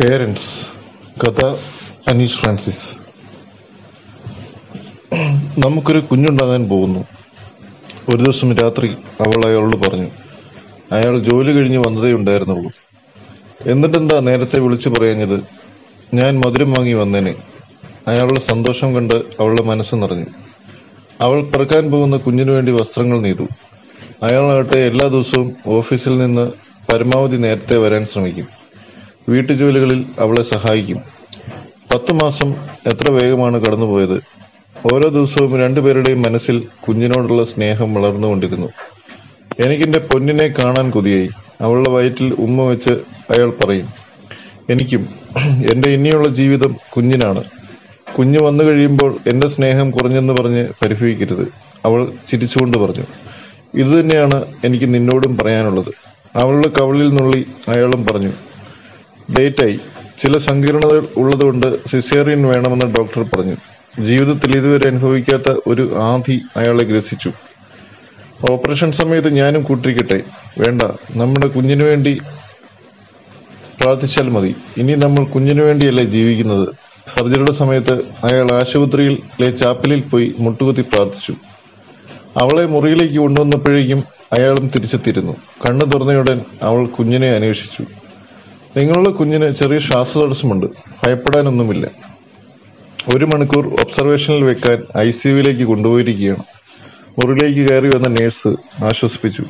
Parents കഥ Aneesh Francis. നമുക്കൊരു കുഞ്ഞുണ്ടാകാൻ പോകുന്നു. ഒരു ദിവസം രാത്രി അവൾ അയാളോട് പറഞ്ഞു അയാൾ ജോലി കഴിഞ്ഞ് വന്നതേ ഉണ്ടായിരുന്നുള്ളൂ. എന്നിട്ടെന്താ നേരത്തെ വിളിച്ചു പറയാഞ്ഞത്? ഞാൻ മധുരം വാങ്ങി വന്നേനെ. അയാളുടെ സന്തോഷം കണ്ട് അവളുടെ മനസ്സ് നിറഞ്ഞു. അവൾ പിറക്കാൻ പോകുന്ന കുഞ്ഞിനു വേണ്ടി വസ്ത്രങ്ങൾ നെയ്തു അയാളാകട്ടെ എല്ലാ ദിവസവും ഓഫീസിൽ നിന്ന് പരമാവധി നേരത്തെ വരാൻ ശ്രമിക്കും. വീട്ടുജോലികളിൽ അവളെ സഹായിക്കും. പത്തു മാസം എത്ര വേഗമാണ് കടന്നുപോയത്? ഓരോ ദിവസവും രണ്ടുപേരുടെയും മനസ്സിൽ കുഞ്ഞിനോടുള്ള സ്നേഹം വളർന്നുകൊണ്ടിരുന്നു. എനിക്കെന്റെ പൊന്നിനെ കാണാൻ കൊതിയായി. അവളുടെ വയറ്റിൽ ഉമ്മ വെച്ച് അയാൾ പറയും എനിക്കും എന്റെ ഇനിയുള്ള ജീവിതം കുഞ്ഞിനാണ്. കുഞ്ഞ് വന്നു കഴിയുമ്പോൾ എന്റെ സ്നേഹം കുറഞ്ഞെന്ന് പറഞ്ഞ് പരിഭവിക്കരുത് അവൾ ചിരിച്ചുകൊണ്ട് പറഞ്ഞു. ഇതുതന്നെയാണ് എനിക്ക് നിന്നോടും പറയാനുള്ളത് അവളുടെ കവളിൽ നുള്ളി അയാളും പറഞ്ഞു. ഡേറ്റായി ചില സങ്കീർണതകൾ ഉള്ളതുകൊണ്ട് സിസേറിയൻ വേണമെന്ന് ഡോക്ടർ പറഞ്ഞു. ജീവിതത്തിൽ ഇതുവരെ അനുഭവിക്കാത്ത ഒരു ആധി അയാളെ ഗ്രസിച്ചു. ഓപ്പറേഷൻ സമയത്ത് ഞാനും കൂട്ടിരിക്കട്ടെ. വേണ്ട നമ്മുടെ കുഞ്ഞിനു വേണ്ടി പ്രാർത്ഥിച്ചാൽ മതി. ഇനി നമ്മൾ കുഞ്ഞിനു വേണ്ടിയല്ലേ ജീവിക്കുന്നത്? സർജറിയുടെ സമയത്ത് അയാൾ ആശുപത്രിയിലെ ചാപ്പലിൽ പോയി മുട്ടുകുത്തി പ്രാർത്ഥിച്ചു. അവളെ മുറിയിലേക്ക് കൊണ്ടുവന്നപ്പോഴേക്കും അയാളും തിരിച്ചെത്തിയിരുന്നു. കണ്ണു തുറന്നയുടൻ അവൾ കുഞ്ഞിനെ അന്വേഷിച്ചു. നിങ്ങളുടെ കുഞ്ഞിന് ചെറിയ ശ്വാസതടസ്സമുണ്ട് ഭയപ്പെടാനൊന്നുമില്ല. ഒരു മണിക്കൂർ ഒബ്സർവേഷനിൽ വെക്കാൻ ഐ സിയുവിലേക്ക് കൊണ്ടുപോയിരിക്കുകയാണ്. മുറിയിലേക്ക് കയറി വന്ന നേഴ്സ് ആശ്വസിപ്പിച്ചു.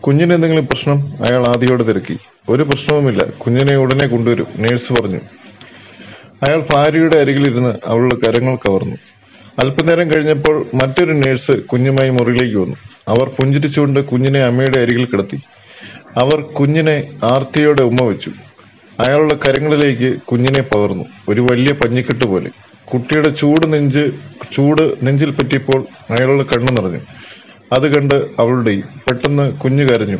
കുഞ്ഞിന് എന്തെങ്കിലും പ്രശ്നം? അയാൾ ആദ്യയോടെ തിരക്കി. ഒരു പ്രശ്നവുമില്ല. കുഞ്ഞിനെ ഉടനെ കൊണ്ടുവരും നേഴ്സ് പറഞ്ഞു. അയാൾ ഭാര്യയുടെ അരികിലിരുന്ന് അവളുടെ കരങ്ങൾ കവർന്നു. അല്പനേരം കഴിഞ്ഞപ്പോൾ മറ്റൊരു നേഴ്സ് കുഞ്ഞുമായി മുറിയിലേക്ക് വന്നു. അവർ പുഞ്ചിരിച്ചുകൊണ്ട് കുഞ്ഞിനെ അമ്മയുടെ അരികിൽ കിടത്തി. അവർ കുഞ്ഞിനെ ആർത്തിയോടെ ഉമ്മ വെച്ചു. അയാളുടെ കരങ്ങളിലേക്ക് കുഞ്ഞിനെ പകർന്നു. ഒരു വലിയ പഞ്ഞിക്കെട്ട് പോലെ. കുട്ടിയുടെ ചൂട് നെഞ്ച് ചൂട് നെഞ്ചിൽ പറ്റിയപ്പോൾ അയാളുടെ കണ്ണു നിറഞ്ഞു. അത് കണ്ട് അവളുടെയും പെട്ടെന്ന് കുഞ്ഞു കരഞ്ഞു.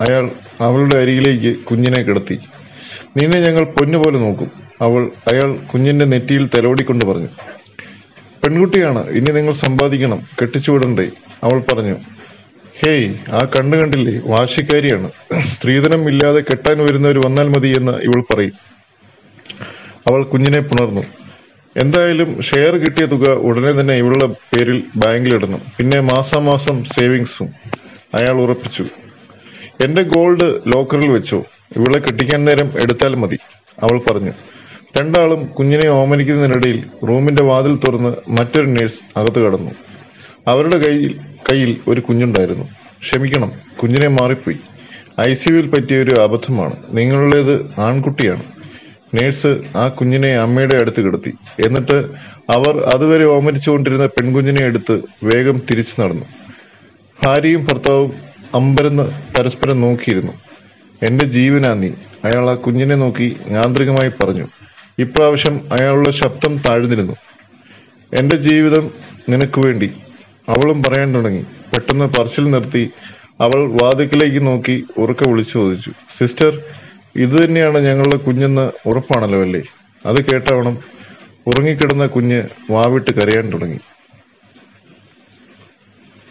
അയാൾ അവളുടെ അരികിലേക്ക് കുഞ്ഞിനെ കിടത്തി. നിന്നെ ഞങ്ങൾ പൊന്നുപോലെ നോക്കും അവൾ അയാൾ കുഞ്ഞിന്റെ നെറ്റിയിൽ തലോടിക്കൊണ്ട് പറഞ്ഞു. പെൺകുട്ടിയാണ് ഇനി നിങ്ങൾ സമ്പാദിക്കണം കെട്ടിച്ചുവിടണ്ടേ അവൾ പറഞ്ഞു. ഹേയ് ആ കണ്ണു കണ്ടില്ലേ? വാശിക്കാരിയാണ്. സ്ത്രീധനം ഇല്ലാതെ കെട്ടാൻ വരുന്നവർ വന്നാൽ മതി എന്ന് ഇവൾ പറയും. അവൾ കുഞ്ഞിനെ പുണർന്നു. എന്തായാലും ഷെയർ കിട്ടിയ തുക ഉടനെ തന്നെ ഇവളുടെ പേരിൽ ബാങ്കിൽ ഇടണം പിന്നെ മാസാമാസം സേവിങ്സും അയാൾ ഉറപ്പിച്ചു. എന്റെ ഗോൾഡ് ലോക്കറിൽ വെച്ചോ. ഇവളെ കെട്ടിക്കാൻ നേരം എടുത്താൽ മതി അവൾ പറഞ്ഞു. രണ്ടാളും കുഞ്ഞിനെ ഓമനിക്കുന്നതിനിടയിൽ റൂമിന്റെ വാതിൽ തുറന്ന് മറ്റൊരു നേഴ്സ് അകത്ത് കടന്നു. അവരുടെ കയ്യിൽ കയ്യിൽ ഒരു കുഞ്ഞുണ്ടായിരുന്നു. ക്ഷമിക്കണം കുഞ്ഞിനെ മാറിപ്പോയി. ഐ സിയുവിൽ പറ്റിയ ഒരു അബദ്ധമാണ്. നിങ്ങളുടേത് ആൺകുട്ടിയാണ്. നേഴ്സ് ആ കുഞ്ഞിനെ അമ്മയുടെ അടുത്ത് കിടത്തി. എന്നിട്ട് അവർ അതുവരെ ഓമരിച്ചുകൊണ്ടിരുന്ന പെൺകുഞ്ഞിനെ എടുത്ത് വേഗം തിരിച്ചു നടന്നു. ഭാര്യയും ഭർത്താവും അമ്പരന്ന് പരസ്പരം നോക്കിയിരുന്നു. എന്റെ ജീവനാ നീ അയാൾ ആ കുഞ്ഞിനെ നോക്കി യാന്ത്രികമായി പറഞ്ഞു. ഇപ്രാവശ്യം അയാളുടെ ശബ്ദം താഴ്ന്നിരുന്നു. എന്റെ ജീവിതം നിനക്ക് വേണ്ടി അവളും പറയാൻ തുടങ്ങി. പെട്ടെന്ന് പറച്ചിൽ നിർത്തി അവൾ വാതിക്കലേക്ക് നോക്കി ഉറക്കെ വിളിച്ചു ചോദിച്ചു. സിസ്റ്റർ ഇത് തന്നെയാണ് ഞങ്ങളുടെ കുഞ്ഞെന്ന് ഉറപ്പാണല്ലോ അല്ലേ? അത് കേട്ടവണം ഉറങ്ങിക്കിടന്ന കുഞ്ഞ് വാവിട്ട് കരയാൻ തുടങ്ങി.